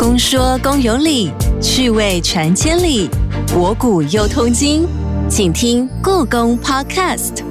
公说公有理，趣味传千里，博古又通今，请听故宫 Podcast。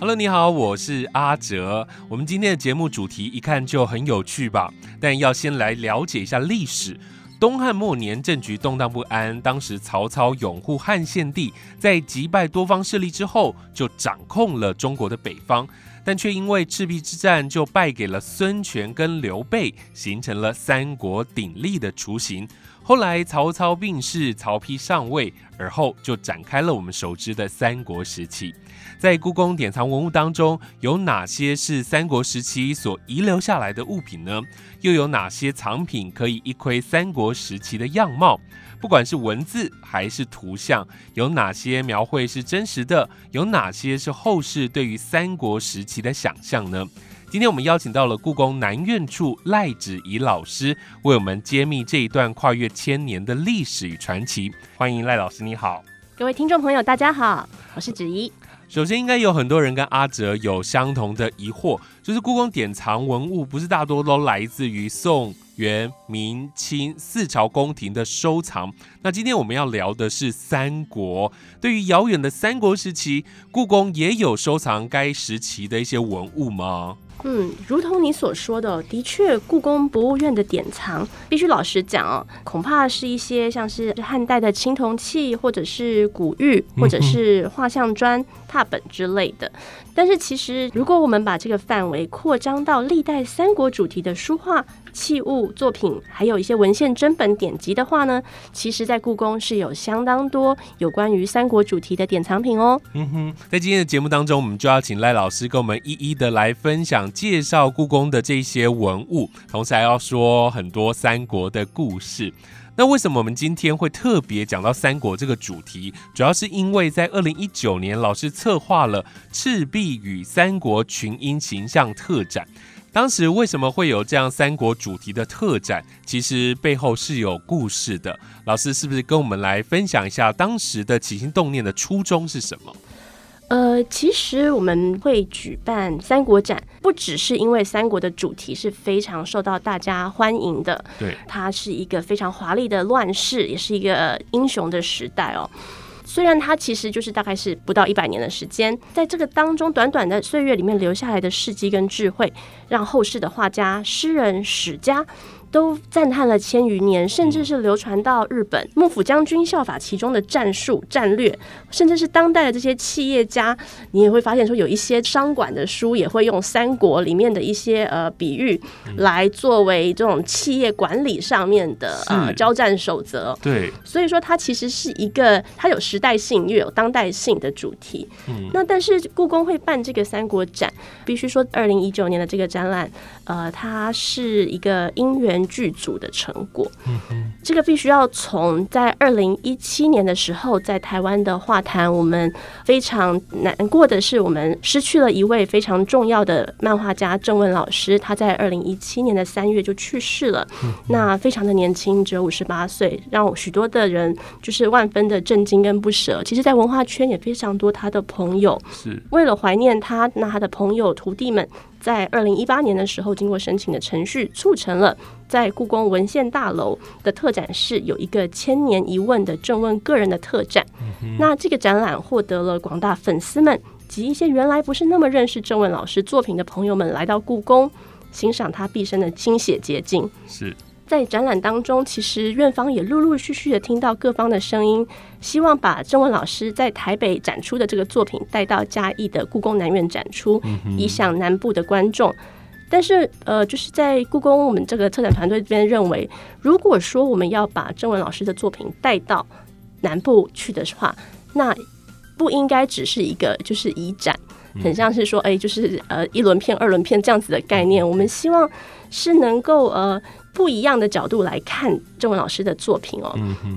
Hello，你好，我是阿哲。我们今天的节目主题一看就很有趣吧？但要先来了解一下历史。东汉末年，政局动荡不安。当时曹操拥护汉献帝，在击败多方势力之后，就掌控了中国的北方，但却因为赤壁之战就败给了孙权跟刘备，形成了三国鼎立的雏形。后来曹操病逝，曹丕上位，而后就展开了我们熟知的三国时期。在故宫典藏文物当中，有哪些是三国时期所遗留下来的物品呢？又有哪些藏品可以一窥三国时期的样貌？不管是文字还是图像，有哪些描绘是真实的？有哪些是后世对于三国时期的想象呢？今天我们邀请到了故宫南院处赖芷怡老师，为我们揭秘这一段跨越千年的历史与传奇。欢迎赖老师，你好。各位听众朋友，大家好，我是芷怡。首先，应该有很多人跟阿哲有相同的疑惑，就是故宫典藏文物不是大多都来自于宋、元、明、清四朝宫廷的收藏。那今天我们要聊的是三国。对于遥远的三国时期，故宫也有收藏该时期的一些文物吗？嗯，如同你所说的，的确，故宫博物院的典藏，必须老实讲哦，恐怕是一些像是汉代的青铜器，或者是古玉，或者是画像砖、拓本之类的。但是，其实如果我们把这个范围扩张到历代三国主题的书画、器物、作品，还有一些文献真本典籍的话呢，其实，在故宫是有相当多有关于三国主题的典藏品哦。嗯哼，在今天的节目当中，我们就要请赖老师跟我们一一的来分享、介绍故宫的这些文物，同时还要说很多三国的故事。那为什么我们今天会特别讲到三国这个主题？主要是因为在二零一九年，老师策划了《赤壁与三国群英形象特展》。当时为什么会有这样三国主题的特展？其实背后是有故事的。老师是不是跟我们来分享一下当时的起心动念的初衷是什么？呃，其实我们会举办三国展，不只是因为三国的主题是非常受到大家欢迎的，对，它是一个非常华丽的乱世，也是一个英雄的时代哦。虽然它其实就是大概是不到一百年的时间，在这个当中短短的岁月里面留下来的事迹跟智慧，让后世的画家、诗人、史家。都赞叹了千余年，甚至是流传到日本，幕府将军效法其中的战术战略，甚至是当代的这些企业家，你也会发现说，有一些商管的书也会用三国里面的一些呃比喻来作为这种企业管理上面的呃交战守则。对，所以说它其实是一个它有时代性又有当代性的主题。嗯，那但是故宫会办这个三国展，必须说二零一九年的这个展览，呃，它是一个因缘。剧组的成果，这个必须要从在二零一七年的时候，在台湾的画坛，我们非常难过的是，我们失去了一位非常重要的漫画家郑问老师，他在二零一七年的三月就去世了。那非常的年轻，只有五十八岁，让许多的人就是万分的震惊跟不舍。其实，在文化圈也非常多他的朋友，是为了怀念他，那他的朋友徒弟们。在二零一八年的时候，经过申请的程序，促成了在故宫文献大楼的特展室有一个千年一问的正问个人的特展。那这个展览获得了广大粉丝们及一些原来不是那么认识郑问老师作品的朋友们来到故宫欣赏他毕生的精血结晶。是。在展览当中，其实院方也陆陆续续的听到各方的声音，希望把郑文老师在台北展出的这个作品带到嘉义的故宫南院展出，以响南部的观众。但是，呃，就是在故宫，我们这个策展团队这边认为，如果说我们要把郑文老师的作品带到南部去的话，那不应该只是一个就是移展，很像是说，哎，就是呃一轮片、二轮片这样子的概念。我们希望是能够呃。不一样的角度来看郑文老师的作品哦。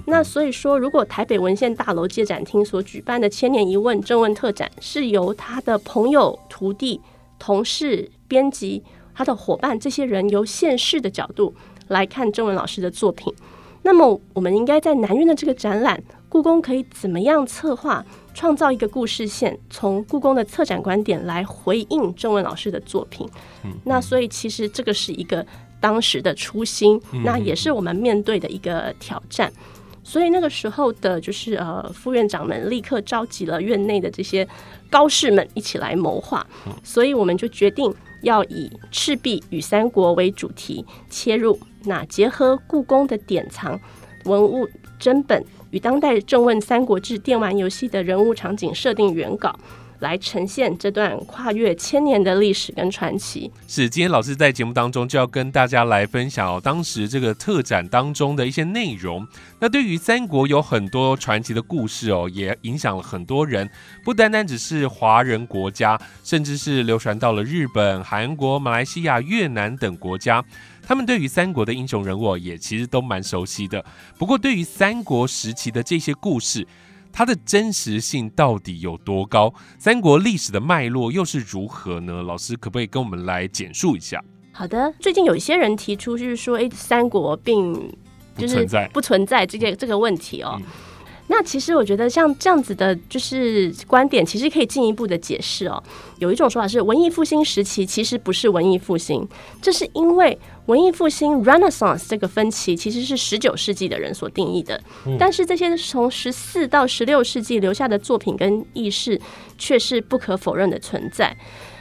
那所以说，如果台北文献大楼借展厅所举办的“千年一问”郑文特展，是由他的朋友、徒弟、同事、编辑、他的伙伴这些人由现世的角度来看郑文老师的作品，那么我们应该在南院的这个展览，故宫可以怎么样策划、创造一个故事线，从故宫的策展观点来回应郑文老师的作品？那所以其实这个是一个。当时的初心，那也是我们面对的一个挑战。所以那个时候的，就是呃，副院长们立刻召集了院内的这些高士们一起来谋划。所以我们就决定要以赤壁与三国为主题切入，那结合故宫的典藏文物珍本与当代正问《三国志》电玩游戏的人物场景设定原稿。来呈现这段跨越千年的历史跟传奇。是，今天老师在节目当中就要跟大家来分享哦，当时这个特展当中的一些内容。那对于三国有很多传奇的故事哦，也影响了很多人，不单单只是华人国家，甚至是流传到了日本、韩国、马来西亚、越南等国家。他们对于三国的英雄人物也其实都蛮熟悉的。不过，对于三国时期的这些故事，它的真实性到底有多高？三国历史的脉络又是如何呢？老师可不可以跟我们来简述一下？好的，最近有一些人提出，就是说，哎，三国并就是不存在这个这个问题哦。那其实我觉得像这样子的，就是观点，其实可以进一步的解释哦。有一种说法是，文艺复兴时期其实不是文艺复兴，这是因为文艺复兴 （Renaissance） 这个分歧其实是十九世纪的人所定义的，但是这些从十四到十六世纪留下的作品跟意识却是不可否认的存在。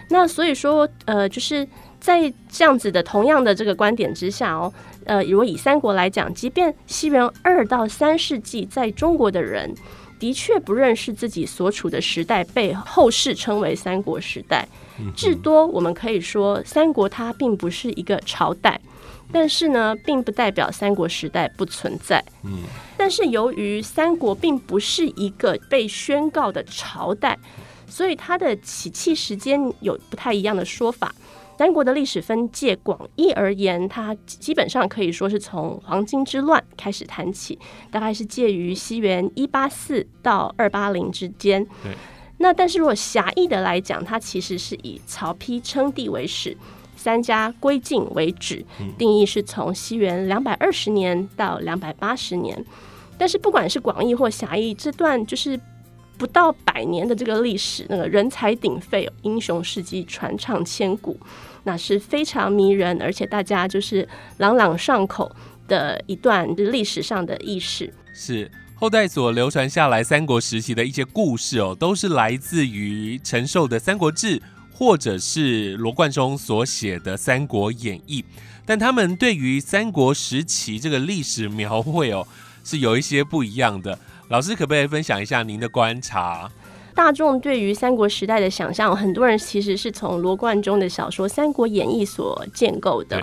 那所以说，呃，就是在这样子的同样的这个观点之下哦。呃，如果以三国来讲，即便西元二到三世纪，在中国的人的确不认识自己所处的时代，被后世称为三国时代。至多我们可以说，三国它并不是一个朝代，但是呢，并不代表三国时代不存在。嗯，但是由于三国并不是一个被宣告的朝代，所以它的起讫时间有不太一样的说法。三国的历史分界广义而言，它基本上可以说是从黄巾之乱开始谈起，大概是介于西元一八四到二八零之间。对。那但是如果狭义的来讲，它其实是以曹丕称帝为始，三家归晋为止，定义是从西元两百二十年到两百八十年。但是不管是广义或狭义，这段就是。不到百年的这个历史，那个人才鼎沸，英雄事迹传唱千古，那是非常迷人，而且大家就是朗朗上口的一段历史上的轶事。是后代所流传下来三国时期的一些故事哦，都是来自于陈寿的《三国志》，或者是罗贯中所写的《三国演义》，但他们对于三国时期这个历史描绘哦，是有一些不一样的。老师可不可以分享一下您的观察？大众对于三国时代的想象，很多人其实是从罗贯中的小说《三国演义》所建构的。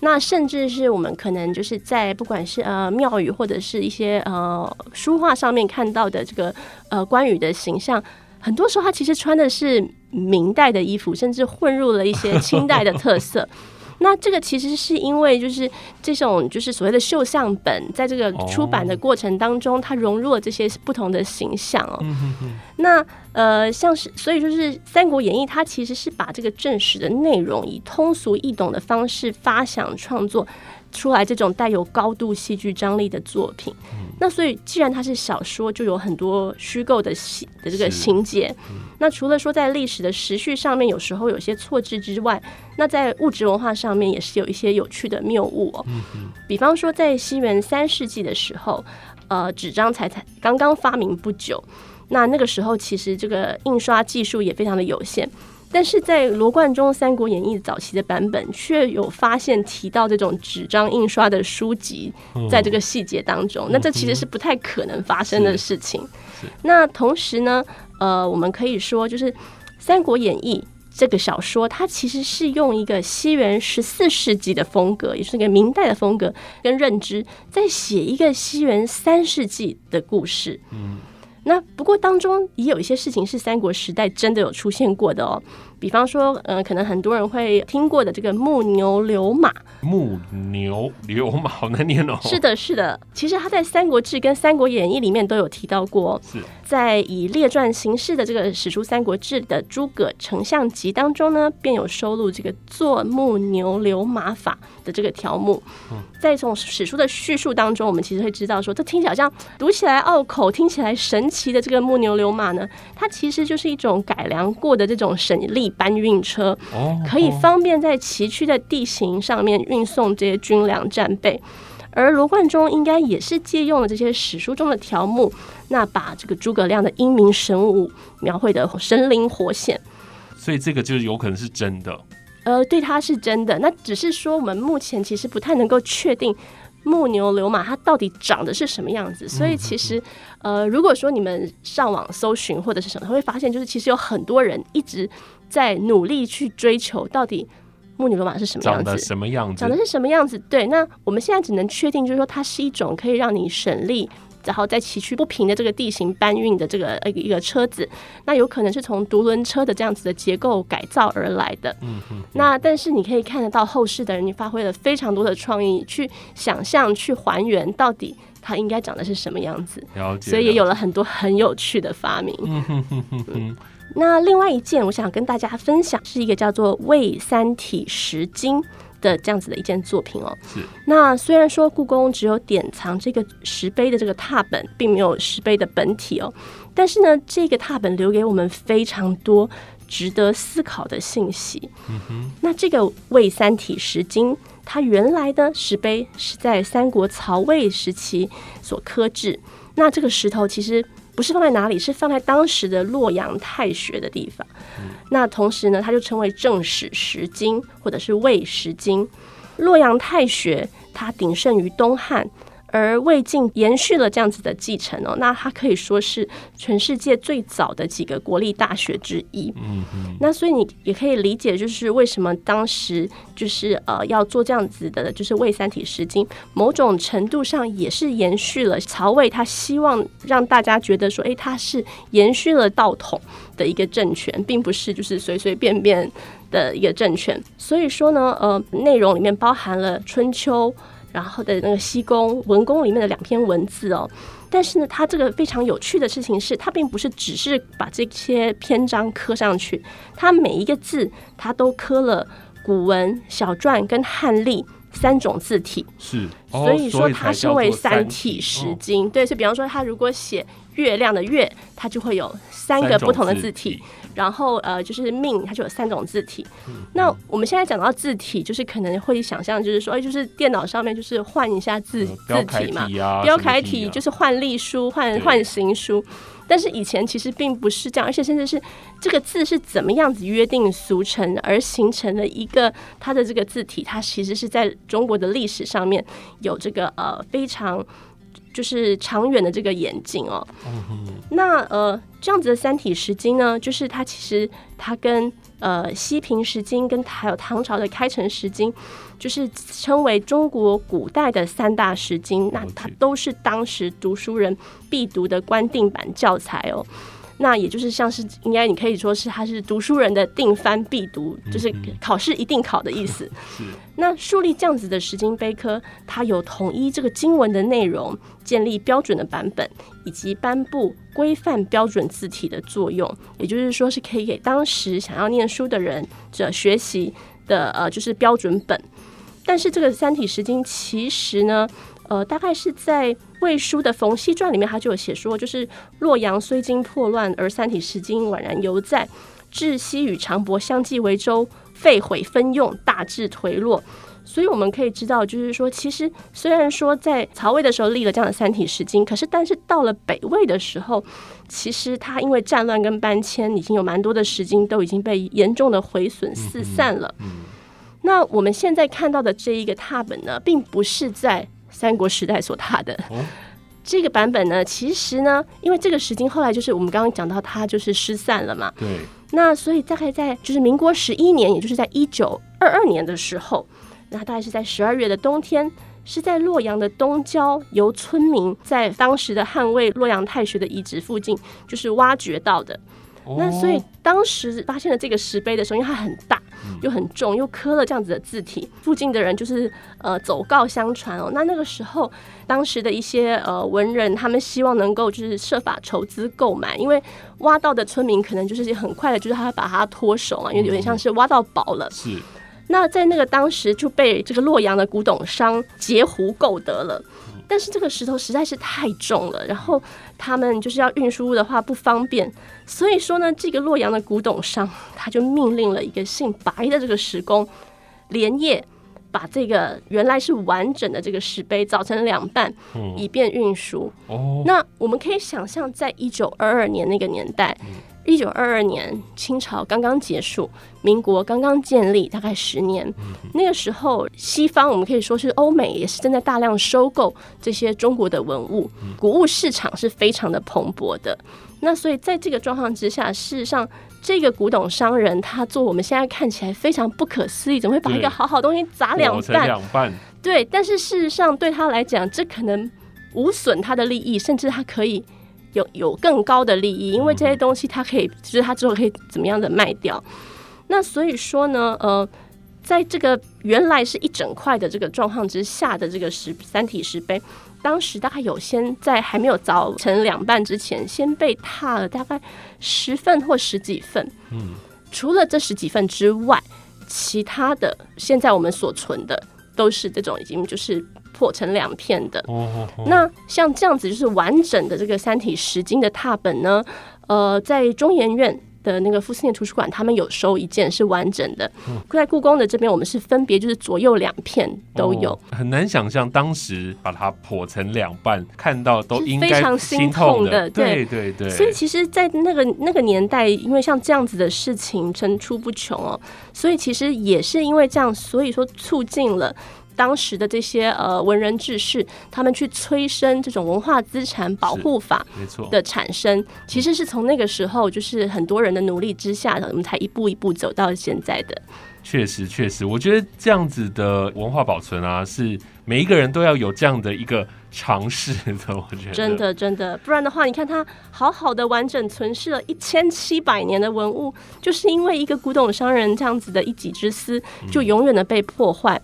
那甚至是我们可能就是在不管是呃庙宇或者是一些呃书画上面看到的这个呃关羽的形象，很多时候他其实穿的是明代的衣服，甚至混入了一些清代的特色。那这个其实是因为，就是这种就是所谓的绣像本，在这个出版的过程当中，它融入了这些不同的形象哦。那呃，像是所以就是《三国演义》，它其实是把这个正史的内容以通俗易懂的方式发想创作。出来这种带有高度戏剧张力的作品，那所以既然它是小说，就有很多虚构的戏的这个情节。那除了说在历史的时序上面有时候有些错置之外，那在物质文化上面也是有一些有趣的谬误哦。比方说在西元三世纪的时候，呃，纸张才才刚刚发明不久，那那个时候其实这个印刷技术也非常的有限。但是在罗贯中《三国演义》早期的版本，却有发现提到这种纸张印刷的书籍，在这个细节当中，那这其实是不太可能发生的事情。那同时呢，呃，我们可以说，就是《三国演义》这个小说，它其实是用一个西元十四世纪的风格，也是一个明代的风格跟认知，在写一个西元三世纪的故事。嗯。那不过当中也有一些事情是三国时代真的有出现过的哦。比方说，呃，可能很多人会听过的这个木牛流马。木牛流马好难念哦。是的，是的。其实他在《三国志》跟《三国演义》里面都有提到过。是。在以列传形式的这个史书《三国志》的诸葛丞相集当中呢，便有收录这个做木牛流马法的这个条目。嗯。在从史书的叙述当中，我们其实会知道说，这听起来像读起来拗口、听起来神奇的这个木牛流马呢，它其实就是一种改良过的这种省力。力搬运车，哦，可以方便在崎岖的地形上面运送这些军粮战备。而罗贯中应该也是借用了这些史书中的条目，那把这个诸葛亮的英明神武描绘的神灵活现。所以这个就是有可能是真的。呃，对，他是真的。那只是说我们目前其实不太能够确定木牛流马它到底长得是什么样子。所以其实，呃，如果说你们上网搜寻或者是什么，会发现就是其实有很多人一直在努力去追求到底。木牛罗马是什么样子？什么样子？长得是什么样子？对，那我们现在只能确定，就是说它是一种可以让你省力，然后在崎岖不平的这个地形搬运的这个呃一个车子。那有可能是从独轮车的这样子的结构改造而来的。嗯嗯。那但是你可以看得到后世的人，你发挥了非常多的创意，去想象、去还原到底它应该长得是什么样子。了解。所以也有了很多很有趣的发明。嗯哼哼哼哼。那另外一件，我想跟大家分享，是一个叫做《魏三体石经》的这样子的一件作品哦。是。那虽然说故宫只有典藏这个石碑的这个拓本，并没有石碑的本体哦，但是呢，这个拓本留给我们非常多值得思考的信息。嗯哼。那这个《魏三体石经》，它原来的石碑是在三国曹魏时期所刻制。那这个石头其实。不是放在哪里，是放在当时的洛阳太学的地方。那同时呢，它就称为正史石经，或者是魏石经。洛阳太学它鼎盛于东汉。而魏晋延续了这样子的继承哦，那它可以说是全世界最早的几个国立大学之一。嗯嗯。那所以你也可以理解，就是为什么当时就是呃要做这样子的，就是魏三体诗经，某种程度上也是延续了曹魏他希望让大家觉得说，哎，他是延续了道统的一个政权，并不是就是随随便便的一个政权。所以说呢，呃，内容里面包含了春秋。然后的那个西宫文宫里面的两篇文字哦，但是呢，它这个非常有趣的事情是，它并不是只是把这些篇章刻上去，它每一个字它都刻了古文、小篆跟汉隶三种字体，是，所以说它称为三体诗经。对，所以比方说，他如果写月亮的月，它就会有三个不同的字体。然后呃，就是命，它就有三种字体。那我们现在讲到字体，就是可能会想象，就是说，哎，就是电脑上面就是换一下字字体嘛，标楷体就是换隶书、换换行书。但是以前其实并不是这样，而且甚至是这个字是怎么样子约定俗成而形成的一个它的这个字体，它其实是在中国的历史上面有这个呃非常。就是长远的这个眼镜哦，那呃这样子的三体石经呢，就是它其实它跟呃西平石经跟还有唐朝的开城石经，就是称为中国古代的三大石经，那它都是当时读书人必读的官定版教材哦。那也就是像是应该你可以说是它是读书人的定番必读，就是考试一定考的意思。是。那树立这样子的石经碑刻，它有统一这个经文的内容，建立标准的版本，以及颁布规范标准字体的作用。也就是说，是可以给当时想要念书的人者学习的呃，就是标准本。但是这个三体石经其实呢。呃，大概是在《魏书》的《冯熙传》里面，他就有写说，就是洛阳虽经破乱，而三体石经宛然犹在。至西与长伯相继为州，废毁分用，大致颓落。所以我们可以知道，就是说，其实虽然说在曹魏的时候立了这样的三体石经，可是但是到了北魏的时候，其实它因为战乱跟搬迁，已经有蛮多的石经都已经被严重的毁损四散了。那我们现在看到的这一个拓本呢，并不是在三国时代所踏的这个版本呢，其实呢，因为这个石经后来就是我们刚刚讲到它就是失散了嘛。对。那所以大概在就是民国十一年，也就是在一九二二年的时候，那大概是在十二月的冬天，是在洛阳的东郊，由村民在当时的汉魏洛阳太学的遗址附近，就是挖掘到的。那所以当时发现了这个石碑的时候，因为它很大又很重，又刻了这样子的字体，附近的人就是呃走告相传哦。那那个时候，当时的一些呃文人，他们希望能够就是设法筹资购买，因为挖到的村民可能就是很快的，就是他把它脱手嘛，因为有点像是挖到宝了。是。那在那个当时就被这个洛阳的古董商截胡购得了。但是这个石头实在是太重了，然后他们就是要运输的话不方便，所以说呢，这个洛阳的古董商他就命令了一个姓白的这个石工，连夜把这个原来是完整的这个石碑凿成两半，以便运输。哦，那我们可以想象，在一九二二年那个年代，一九二二年清朝刚刚结束，民国刚刚建立，大概十年。那个时候，西方我们可以说是欧美也是正在大量收购这些中国的文物，古物市场是非常的蓬勃的。那所以在这个状况之下，事实上，这个古董商人他做我们现在看起来非常不可思议，怎么会把一个好好东西砸两半？两半，对，但是事实上对他来讲，这可能无损他的利益，甚至他可以有有更高的利益，因为这些东西它可以，就是它之后可以怎么样的卖掉。那所以说呢，呃，在这个原来是一整块的这个状况之下的这个石三体石碑，当时大概有先在还没有凿成两半之前，先被踏了大概十份或十几份。嗯，除了这十几份之外，其他的现在我们所存的都是这种已经就是破成两片的。哦哦哦，那像这样子就是完整的这个三体十经的拓本呢，呃，在中研院。的那个复兴念图书馆，他们有收一件是完整的，在故宫的这边，我们是分别就是左右两片都有，哦很难想象当时把它破成两半，看到都应该非常心心痛的，对对对，所以其实，在那个那个年代，因为像这样子的事情层出不穷哦，所以其实也是因为这样，所以说促进了。当时的这些呃文人志士，他们去催生这种文化资产保护法没错，的产生，其实是从那个时候，就是很多人的努力之下，我们才一步一步走到现在的。确实确实，我觉得这样子的文化保存啊，是每一个人都要有这样的一个尝试的。我觉得真的真的，不然的话，你看它好好的完整存世了一千七百年的文物，就是因为一个古董商人这样子的一己之私，就永远的被破坏。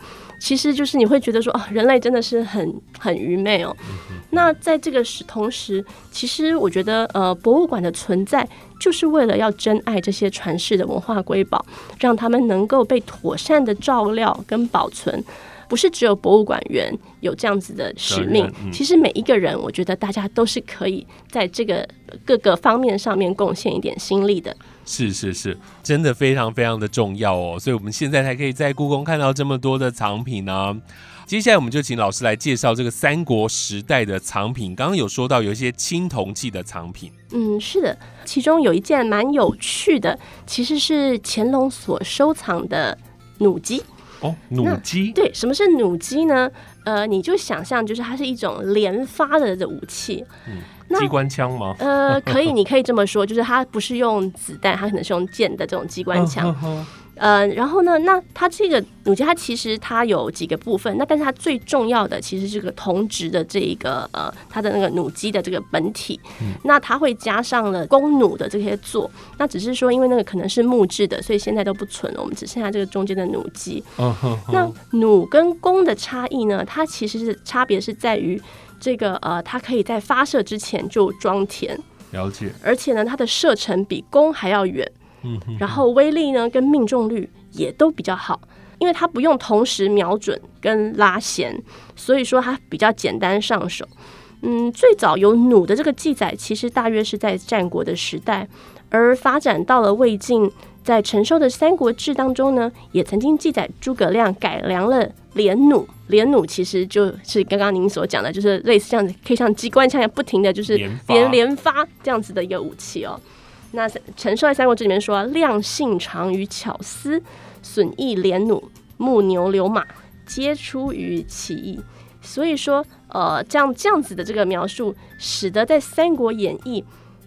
其实就是你会觉得说，哦，人类真的是很很愚昧哦。那在这个时同时，其实我觉得，呃，博物馆的存在就是为了要珍爱这些传世的文化瑰宝，让他们能够被妥善的照料跟保存。不是只有博物馆员有这样子的使命，嗯其实每一个人，我觉得大家都是可以在这个各个方面上面贡献一点心力的。是是是，真的非常非常的重要哦，所以我们现在才可以在故宫看到这么多的藏品呢、接下来我们就请老师来介绍这个三国时代的藏品。刚刚有说到有一些青铜器的藏品，嗯，是的，其中有一件蛮有趣的，其实是乾隆所收藏的弩机。哦，弩机，对，什么是弩机呢？呃，你就想象就是它是一种连发的的武器。那机关枪吗？呃，可以，你可以这么说，就是它不是用子弹，它可能是用箭的这种机关枪。嗯呃，然后呢，那它这个弩机，它其实它有几个部分，那但是它最重要的其实是个铜质的这一个呃，它的那个弩机的这个本体，那它会加上了弓弩的这些座，那只是说因为那个可能是木质的，所以现在都不存了，我们只剩下这个中间的弩机。那弩跟弓的差异呢？它其实是差别是在于这个呃，它可以在发射之前就装填，了解，而且呢，它的射程比弓还要远。嗯哼，然后威力呢跟命中率也都比较好，因为它不用同时瞄准跟拉弦，所以说它比较简单上手。嗯，最早有弩的这个记载，其实大约是在战国的时代，而发展到了魏晋，在陈寿的《三国志》当中呢，也曾经记载诸葛亮改良了连弩。连弩其实就是刚刚您所讲的，就是类似这样子，可以像机关枪一样不停的就是连连连发这样子的一个武器哦。那陈寿在《三国志》里面说：“量性长于巧思，损益连弩，木牛流马，皆出于其意。”所以说，呃，这样这样子的这个描述，使得在《三国演义》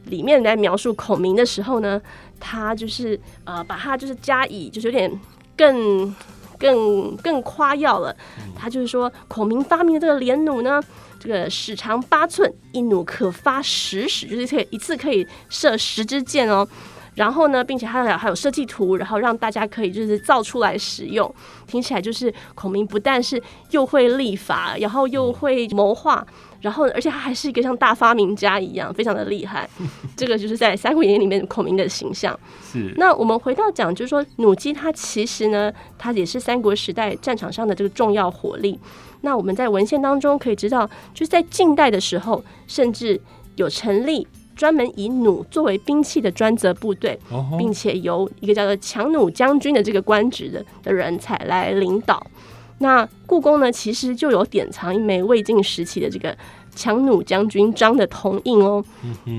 里面来描述孔明的时候呢，他就是呃，把他就是加以就是有点更更更夸耀了。他就是说，孔明发明的这个连弩呢，这个矢长八寸，一弩可发十矢，就是可以一次可以射十支箭哦。然后呢，并且还有还有设计图，然后让大家可以就是造出来使用。听起来就是孔明不但是又会立法，然后又会谋划，然后，而且他还是一个像大发明家一样，非常的厉害。这个就是在《三国演义》里面孔明的形象。是。那我们回到讲，就是说弩机它其实呢，它也是三国时代战场上的这个重要火力。那我们在文献当中可以知道，就是在近代的时候，甚至有成立专门以弩作为兵器的专责部队，并且由一个叫做强弩将军的这个官职的的人才来领导。那故宫呢，其实就有典藏一枚魏晋时期的这个强弩将军章的铜印哦。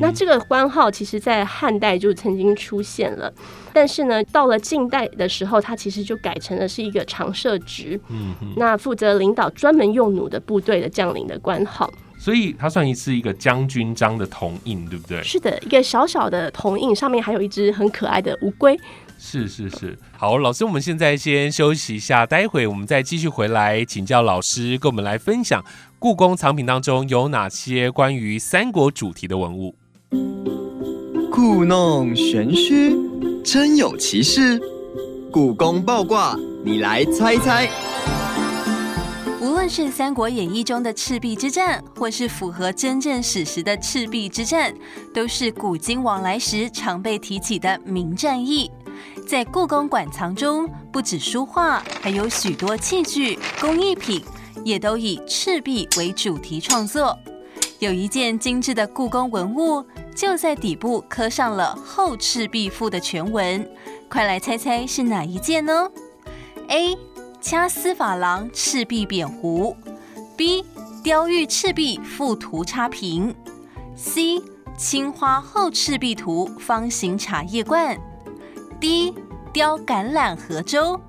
那这个官号其实，在汉代就曾经出现了，但是呢，到了近代的时候，它其实就改成了是一个常设职。嗯那负责领导专门用弩的部队的将领的官号。所以它算一次一个将军章的铜印，对不对？是的，一个小小的铜印，上面还有一只很可爱的乌龟。是是是，好，老师，我们现在先休息一下，待会我们再继续回来请教老师，跟我们来分享故宫藏品当中有哪些关于三国主题的文物。故弄玄虚，真有其事。故宫爆卦，你来猜猜。无论是《三国演义》中的赤壁之战，或是符合真正史实的赤壁之战，都是古今往来时常被提起的名战役。在故宫馆藏中，不止书画，还有许多器具、工艺品，也都以赤壁为主题创作。有一件精致的故宫文物，就在底部刻上了《后赤壁赋》的全文。快来猜猜是哪一件呢？A. 掐丝珐琅赤壁扁壶；B. 雕玉赤壁赋图插屏；C. 青花后赤壁图方形茶叶罐。第一雕橄榄核舟，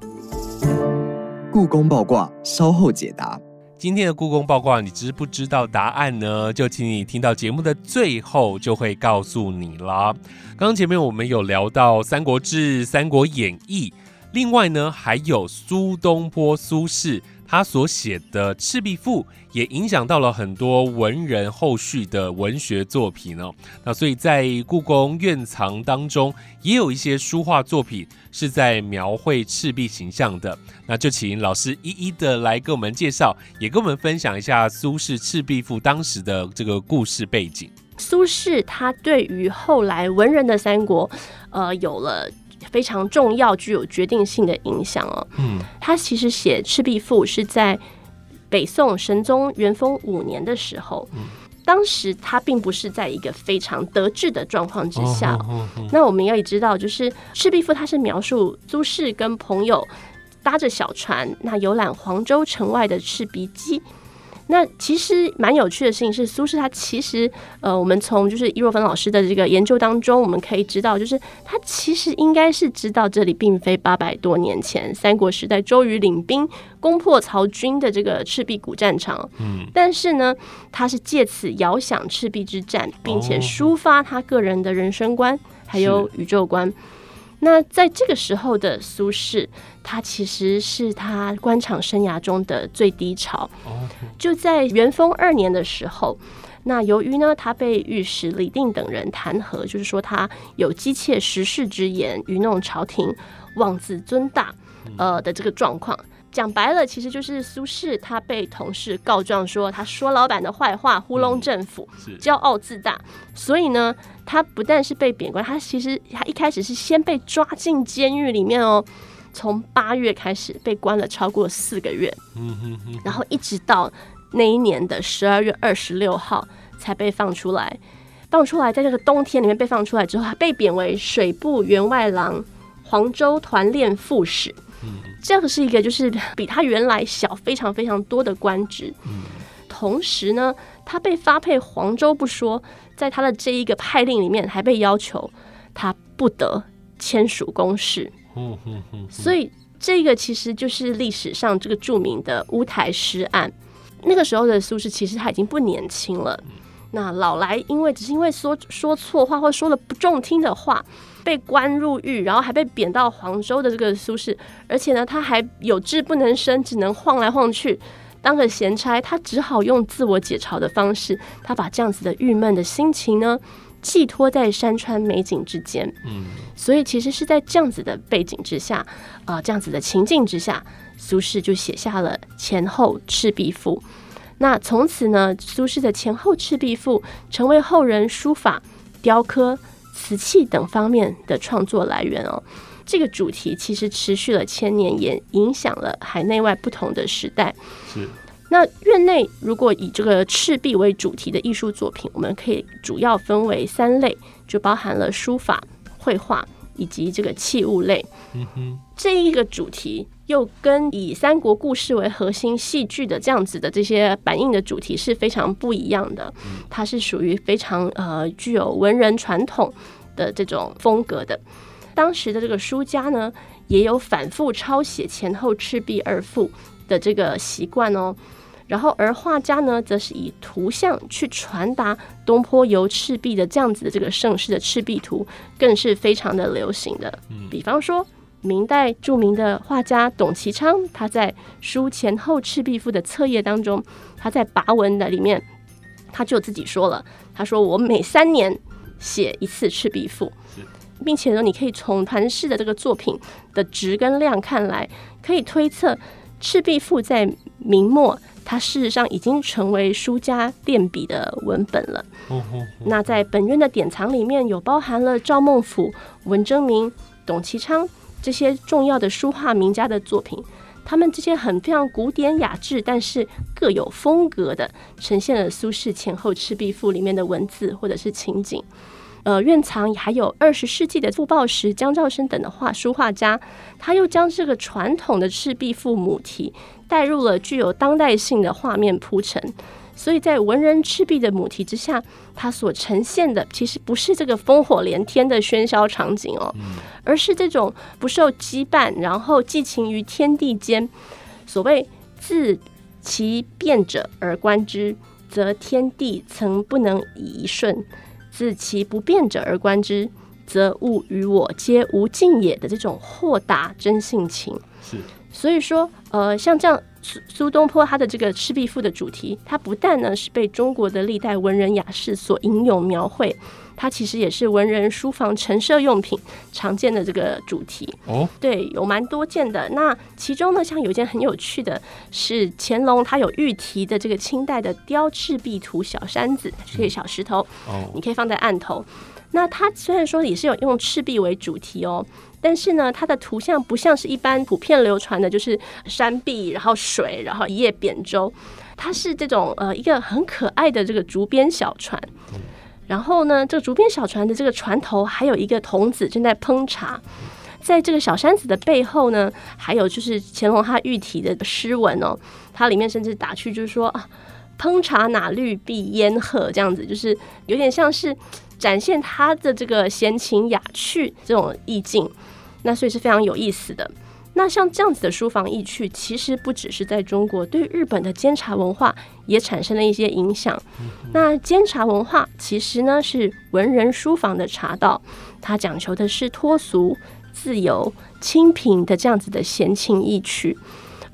故宫爆卦稍后解答。今天的故宫爆卦，你知不知道答案呢？就请你听到节目的最后，就会告诉你了。刚刚前面我们有聊到《三国志》《三国演义》，另外呢还有苏东坡苏轼。他所写的《赤壁赋》也影响到了很多文人后续的文学作品哦。那所以在故宫院藏当中，也有一些书画作品是在描绘赤壁形象的。那就请老师一一的来给我们介绍，也跟我们分享一下苏轼《赤壁赋》当时的这个故事背景。苏轼他对于后来文人的三国，呃，有了。非常重要、具有决定性的影响哦。嗯，他其实写《赤壁赋》是在北宋神宗元丰五年的时候。嗯，当时他并不是在一个非常得志的状况之下。那我们要也知道，就是《赤壁赋》它是描述苏轼跟朋友搭着小船，那游览黄州城外的赤壁矶。那其实蛮有趣的事情是，苏轼他其实，呃，我们从就是易若芬老师的这个研究当中，我们可以知道，就是他其实应该是知道这里并非八百多年前三国时代周瑜领兵攻破曹军的这个赤壁古战场，嗯，但是呢，他是借此遥想赤壁之战，并且抒发他个人的人生观还有宇宙观。那在这个时候的苏轼，他其实是他官场生涯中的最低潮。就在元丰二年的时候，那由于呢，他被御史李定等人弹劾，就是说他有姬妾时事之言，愚弄朝廷，妄自尊大，呃的这个状况。讲白了，其实就是苏轼他被同事告状说他说老板的坏话，糊弄政府，骄傲自大。所以呢，他不但是被贬官，他其实他一开始是先被抓进监狱里面哦，从八月开始被关了超过四个月，然后一直到那一年的十二月二十六号才被放出来。放出来，在这个冬天里面被放出来之后，他被贬为水部员外郎、黄州团练副使。这个是一个，就是比他原来小非常非常多的官职。嗯，同时呢，他被发配黄州不说，在他的这一个派令里面，还被要求他不得签署公事。所以这个其实就是历史上这个著名的乌台诗案。那个时候的苏轼其实他已经不年轻了。那老来因为只是因为说说错话或说了不中听的话。被关入狱，然后还被贬到黄州的这个苏轼，而且呢，他还有志不能伸，只能晃来晃去当个闲差。他只好用自我解嘲的方式，他把这样子的郁闷的心情呢，寄托在山川美景之间。嗯，所以其实是在这样子的背景之下，啊，这样子的情境之下，苏轼就写下了前后《赤壁赋》。那从此呢，苏轼的前后赤壁赋成为后人书法、雕刻、瓷器等方面的创作来源哦。这个主题其实持续了千年，也影响了海内外不同的时代。是。那院内如果以这个赤壁为主题的艺术作品，我们可以主要分为三类，就包含了书法、绘画以及这个器物类。嗯哼，这一个主题又跟以三国故事为核心戏剧的这样子的这些反映的主题是非常不一样的。它是属于非常呃具有文人传统的这种风格的。当时的这个书家呢，也有反复抄写前后赤壁二赋的这个习惯哦。然后，而画家呢，则是以图像去传达东坡游赤壁的这样子的这个盛世的赤壁图，更是非常的流行的。比方说，明代著名的画家董其昌，他在书前后赤壁赋的册页当中，他在跋文的里面，他就自己说了，他说：“我每三年写一次赤壁赋，并且呢，你可以从传世的这个作品的值跟量看来，可以推测赤壁赋在明末。”它事实上已经成为书家练笔的文本了。那在本院的典藏里面有包含了赵孟俯、文征明、董其昌这些重要的书画名家的作品，他们这些很非常古典雅致，但是各有风格的，呈现了苏轼前后赤壁赋里面的文字或者是情景。呃，院藏还有二十世纪的傅抱石、江兆生等的画书画家，他又将这个传统的赤壁赋母题带入了具有当代性的画面铺陈，所以在文人赤壁的母题之下，它所呈现的其实不是这个烽火连天的喧嚣场景哦，而是这种不受羁绊，然后寄情于天地间。所谓自其变者而观之，则天地曾不能以一瞬。自其不变者而观之，则物与我皆无尽也的这种豁达真性情。是，所以说，呃，像这样苏苏东坡他的这个《赤壁赋》的主题，它不但呢是被中国的历代文人雅士所吟咏描绘。它其实也是文人书房陈设用品常见的这个主题哦，对，有蛮多件的。那其中呢，像有一件很有趣的是乾隆他有御题的这个清代的雕赤壁图小山子，这个小石头哦，你可以放在案头。那它虽然说也是有用赤壁为主题哦，但是呢，它的图像不像是一般普遍流传的，就是山壁，然后水，然后一叶扁舟，它是这种呃一个很可爱的这个竹编小船。然后呢，这个竹编小船的这个船头还有一个童子正在烹茶，在这个小山子的背后呢，还有就是乾隆他御题的诗文哦，它里面甚至打趣就是说啊，烹茶哪绿碧烟鹤这样子，就是有点像是展现他的这个闲情雅趣这种意境，那所以是非常有意思的。那像这样子的书房意趣，其实不只是在中国，对日本的监察文化也产生了一些影响。那监察文化其实呢是文人书房的茶道，它讲求的是脱俗、自由、清贫的这样子的闲情逸趣。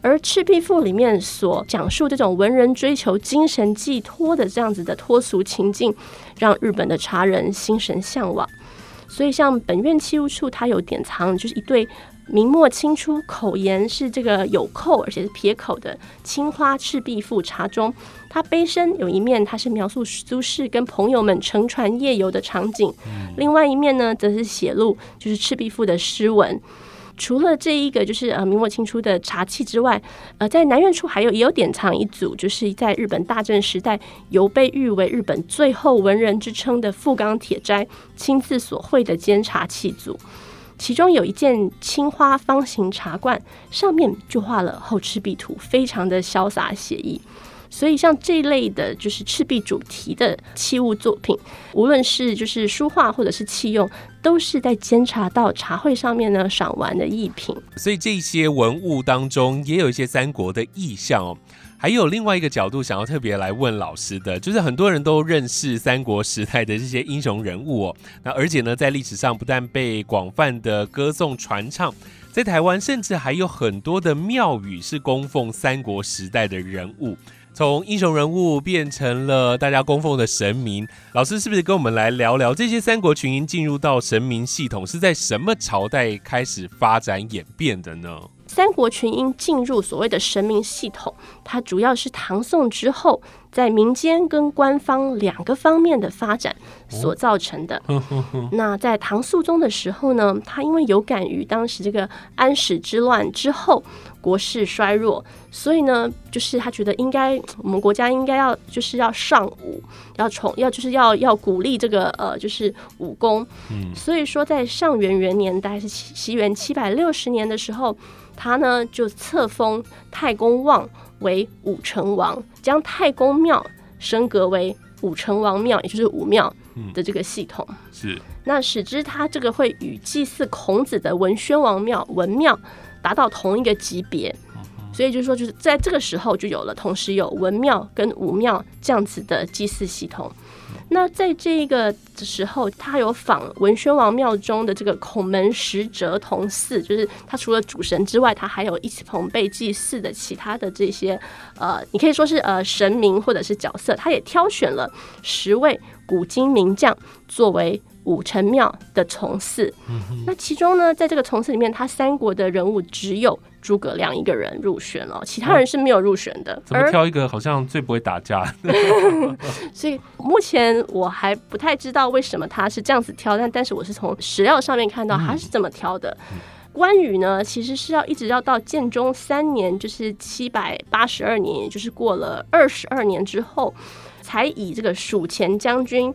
而《赤壁赋》里面所讲述这种文人追求精神寄托的这样子的脱俗情境，让日本的茶人心神向往。所以，像本院器物处，它有典藏，就是一对。明末清初口沿是这个有扣，而且是撇口的《青花赤壁赋》茶中，它杯身有一面，它是描述苏轼跟朋友们乘船夜游的场景；另外一面呢，则是写录就是《赤壁赋》的诗文。除了这一个就是呃明末清初的茶器之外，呃，在南院处还有也有典藏一组，就是在日本大正时代由被誉为日本最后文人之称的富冈铁斋亲自所绘的煎茶器组。其中有一件青花方形茶罐，上面就画了后赤壁图，非常的潇洒写意。所以像这一类的，就是赤壁主题的器物作品，无论是就是书画或者是器用，都是在监察到茶会上面呢赏玩的艺品。所以这些文物当中，也有一些三国的意象哦。还有另外一个角度想要特别来问老师的，就是很多人都认识三国时代的这些英雄人物哦，那而且呢，在历史上不但被广泛的歌颂传唱，在台湾甚至还有很多的庙宇是供奉三国时代的人物，从英雄人物变成了大家供奉的神明。老师是不是跟我们来聊聊这些三国群英进入到神明系统是在什么朝代开始发展演变的呢？三国群英进入所谓的神明系统，它主要是唐宋之后在民间跟官方两个方面的发展所造成的。那在唐肃宗的时候呢，他因为有感于当时这个安史之乱之后国势衰弱，所以呢，就是他觉得应该我们国家应该要就是要尚武，要宠要就是要要鼓励这个呃就是武功。所以说在上元元年，大概是西西元七百六十年的时候。他呢就册封太公望为武成王，将太公庙升格为武成王庙，也就是武庙的这个系统。是那使之他这个会与祭祀孔子的文宣王庙文庙达到同一个级别，所以就是说，就是在这个时候就有了同时有文庙跟武庙这样子的祭祀系统。那在这个的时候，他有仿文宣王庙中的这个孔门十哲同祀，就是他除了主神之外，他还有一起同被祭祀的其他的这些呃，你可以说是呃神明或者是角色，他也挑选了十位古今名将作为。武成庙的从祀，那其中呢，在这个从祀里面，他三国的人物只有诸葛亮一个人入选了，其他人是没有入选的。怎么挑一个好像最不会打架？所以目前我还不太知道为什么他是这样子挑，但但是我是从史料上面看到他是这么挑的。关羽呢，其实是要一直要到建中三年，就是七百八十二年，也就是过了二十二年之后，才以这个蜀前将军。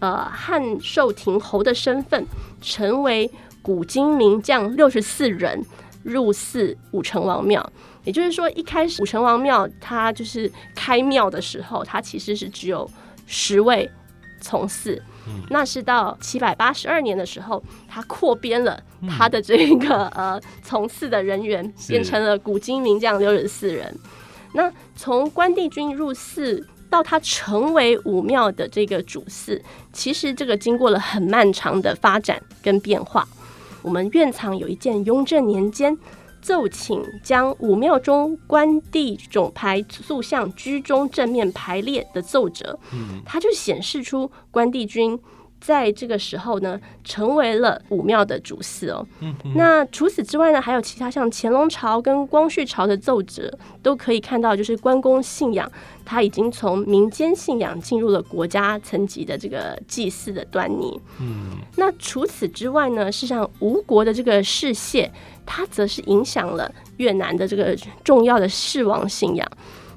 呃，汉寿亭侯的身份，成为古今名将六十四人入寺武成王庙。也就是说，一开始武成王庙它就是开庙的时候，它其实是只有十位从寺。那是到七百八十二年的时候，他扩编了他的这个呃从祀的人员，变成了古今名将六十四人。那从关帝君入寺。到他成为武庙的这个主寺，其实这个经过了很漫长的发展跟变化。我们院藏有一件雍正年间奏请将武庙中关帝总牌塑像居中正面排列的奏折，嗯，它就显示出关帝君。在这个时候呢，成为了武庙的主祀哦。那除此之外呢，还有其他像乾隆朝跟光绪朝的奏折，都可以看到，就是关公信仰，他已经从民间信仰进入了国家层级的这个祭祀的端倪。嗯，那除此之外呢，事实上吴国的这个世谢，它则是影响了越南的这个重要的世王信仰。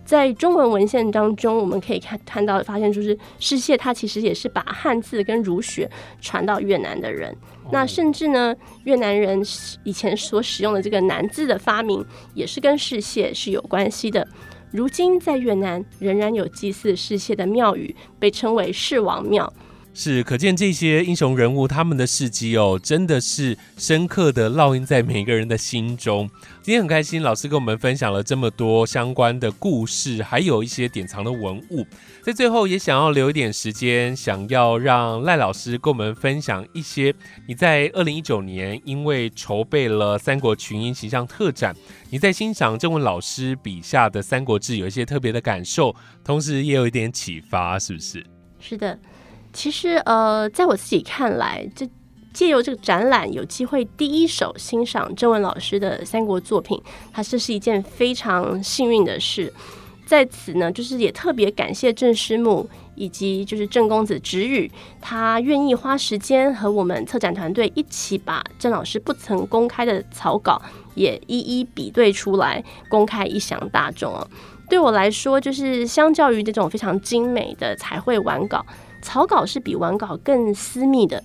在中文文献当中，我们可以看看到发现，就是世谢他其实也是把汉字跟儒学传到越南的人。那甚至呢，越南人以前所使用的这个南字的发明，也是跟世谢是有关系的。如今在越南仍然有祭祀世谢的庙宇，被称为世王庙。是，可见这些英雄人物他们的事迹哦，真的是深刻的烙印在每个人的心中。今天很开心，老师跟我们分享了这么多相关的故事，还有一些典藏的文物。在最后，也想要留一点时间，想要让赖老师跟我们分享一些你在二零一九年因为筹备了三国群英形象特展，你在欣赏郑文老师笔下的《三国志》有一些特别的感受，同时也有一点启发，是不是？是的。其实，呃，在我自己看来，这借由这个展览，有机会第一手欣赏郑文老师的三国作品，它这是一件非常幸运的事。在此呢，就是也特别感谢郑师母以及就是郑公子直语，他愿意花时间和我们策展团队一起把郑老师不曾公开的草稿也一一比对出来，公开一响大众啊。对我来说，就是相较于这种非常精美的彩绘完稿。草稿是比完稿更私密的，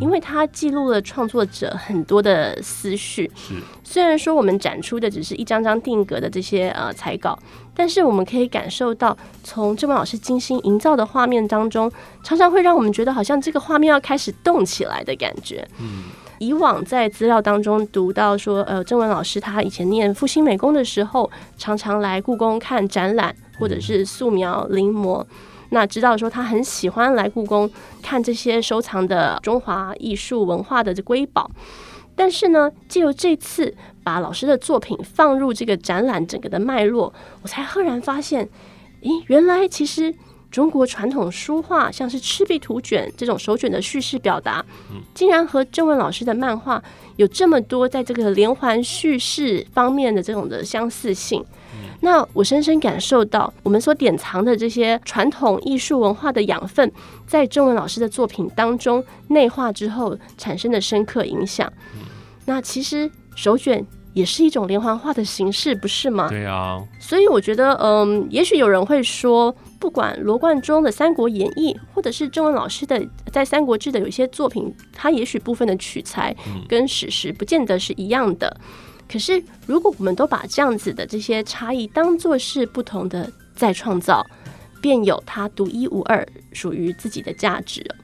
因为它记录了创作者很多的思绪。是，虽然说我们展出的只是一张张定格的这些呃彩稿，但是我们可以感受到，从郑文老师精心营造的画面当中，常常会让我们觉得好像这个画面要开始动起来的感觉。嗯，以往在资料当中读到说，呃，郑文老师他以前念复兴美工的时候，常常来故宫看展览或者是素描临摹。那知道说他很喜欢来故宫看这些收藏的中华艺术文化的这瑰宝，但是呢，借由这次把老师的作品放入这个展览整个的脉络，我才赫然发现，咦，原来其实中国传统书画，像是《赤壁图卷》这种手卷的叙事表达，竟然和郑文老师的漫画有这么多在这个连环叙事方面的这种的相似性。那我深深感受到，我们所典藏的这些传统艺术文化的养分，在中文老师的作品当中内化之后产生的深刻影响。那其实手卷也是一种连环画的形式，不是吗？对啊。所以我觉得，嗯，也许有人会说，不管罗贯中的《三国演义》，或者是郑文老师的在《三国志》的有一些作品，他也许部分的取材跟史实不见得是一样的。可是，如果我们都把这样子的这些差异当做是不同的再创造，便有它独一无二、属于自己的价值了。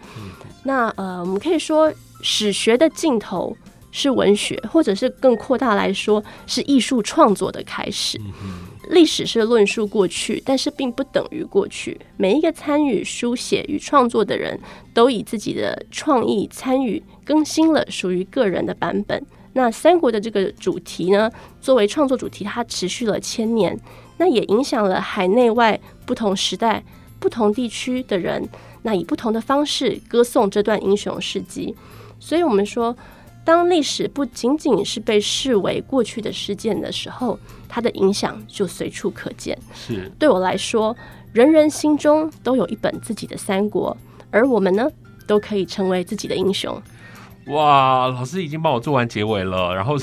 那呃，我们可以说，史学的尽头是文学，或者是更扩大来说，是艺术创作的开始。历史是论述过去，但是并不等于过去。每一个参与书写与创作的人都以自己的创意参与更新了属于个人的版本。那三国的这个主题呢，作为创作主题，它持续了千年，那也影响了海内外不同时代、不同地区的人，那以不同的方式歌颂这段英雄事迹。所以，我们说，当历史不仅仅是被视为过去的事件的时候，它的影响就随处可见。是对我来说，人人心中都有一本自己的三国，而我们呢，都可以成为自己的英雄。哇，老师已经帮我做完结尾了，然后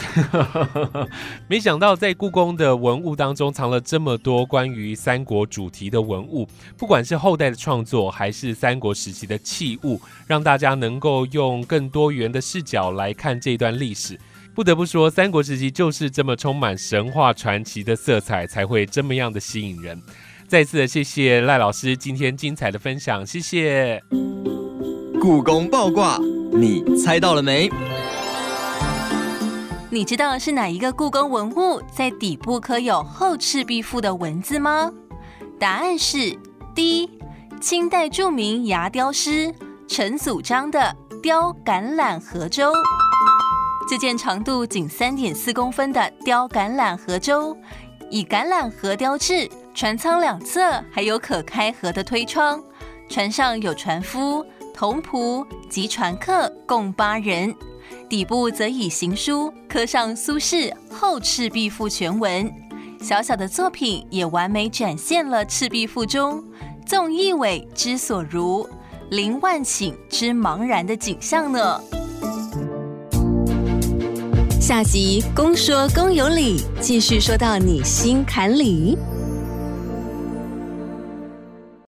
没想到在故宫的文物当中藏了这么多关于三国主题的文物，不管是后代的创作，还是三国时期的器物，让大家能够用更多元的视角来看这段历史。不得不说，三国时期就是这么充满神话传奇的色彩，才会这么样的吸引人。再次的谢谢赖老师今天精彩的分享，谢谢。故宫爆卦。你猜到了没？你知道是哪一个故宫文物在底部刻有《后赤壁赋》的文字吗？答案是 D，清代著名牙雕师陈祖章的雕橄榄河舟。这件长度仅三点四公分的雕橄榄河舟，以橄榄河雕制，船舱两侧还有可开合的推窗，船上有船夫。同仆及船客共八人，底部则以行书刻上苏轼《后赤壁赋》全文。小小的作品也完美展现了《赤壁赋》中“纵一苇之所如，凌万顷之茫然”的景象呢。下集公说公有理，继续说到你心坎里。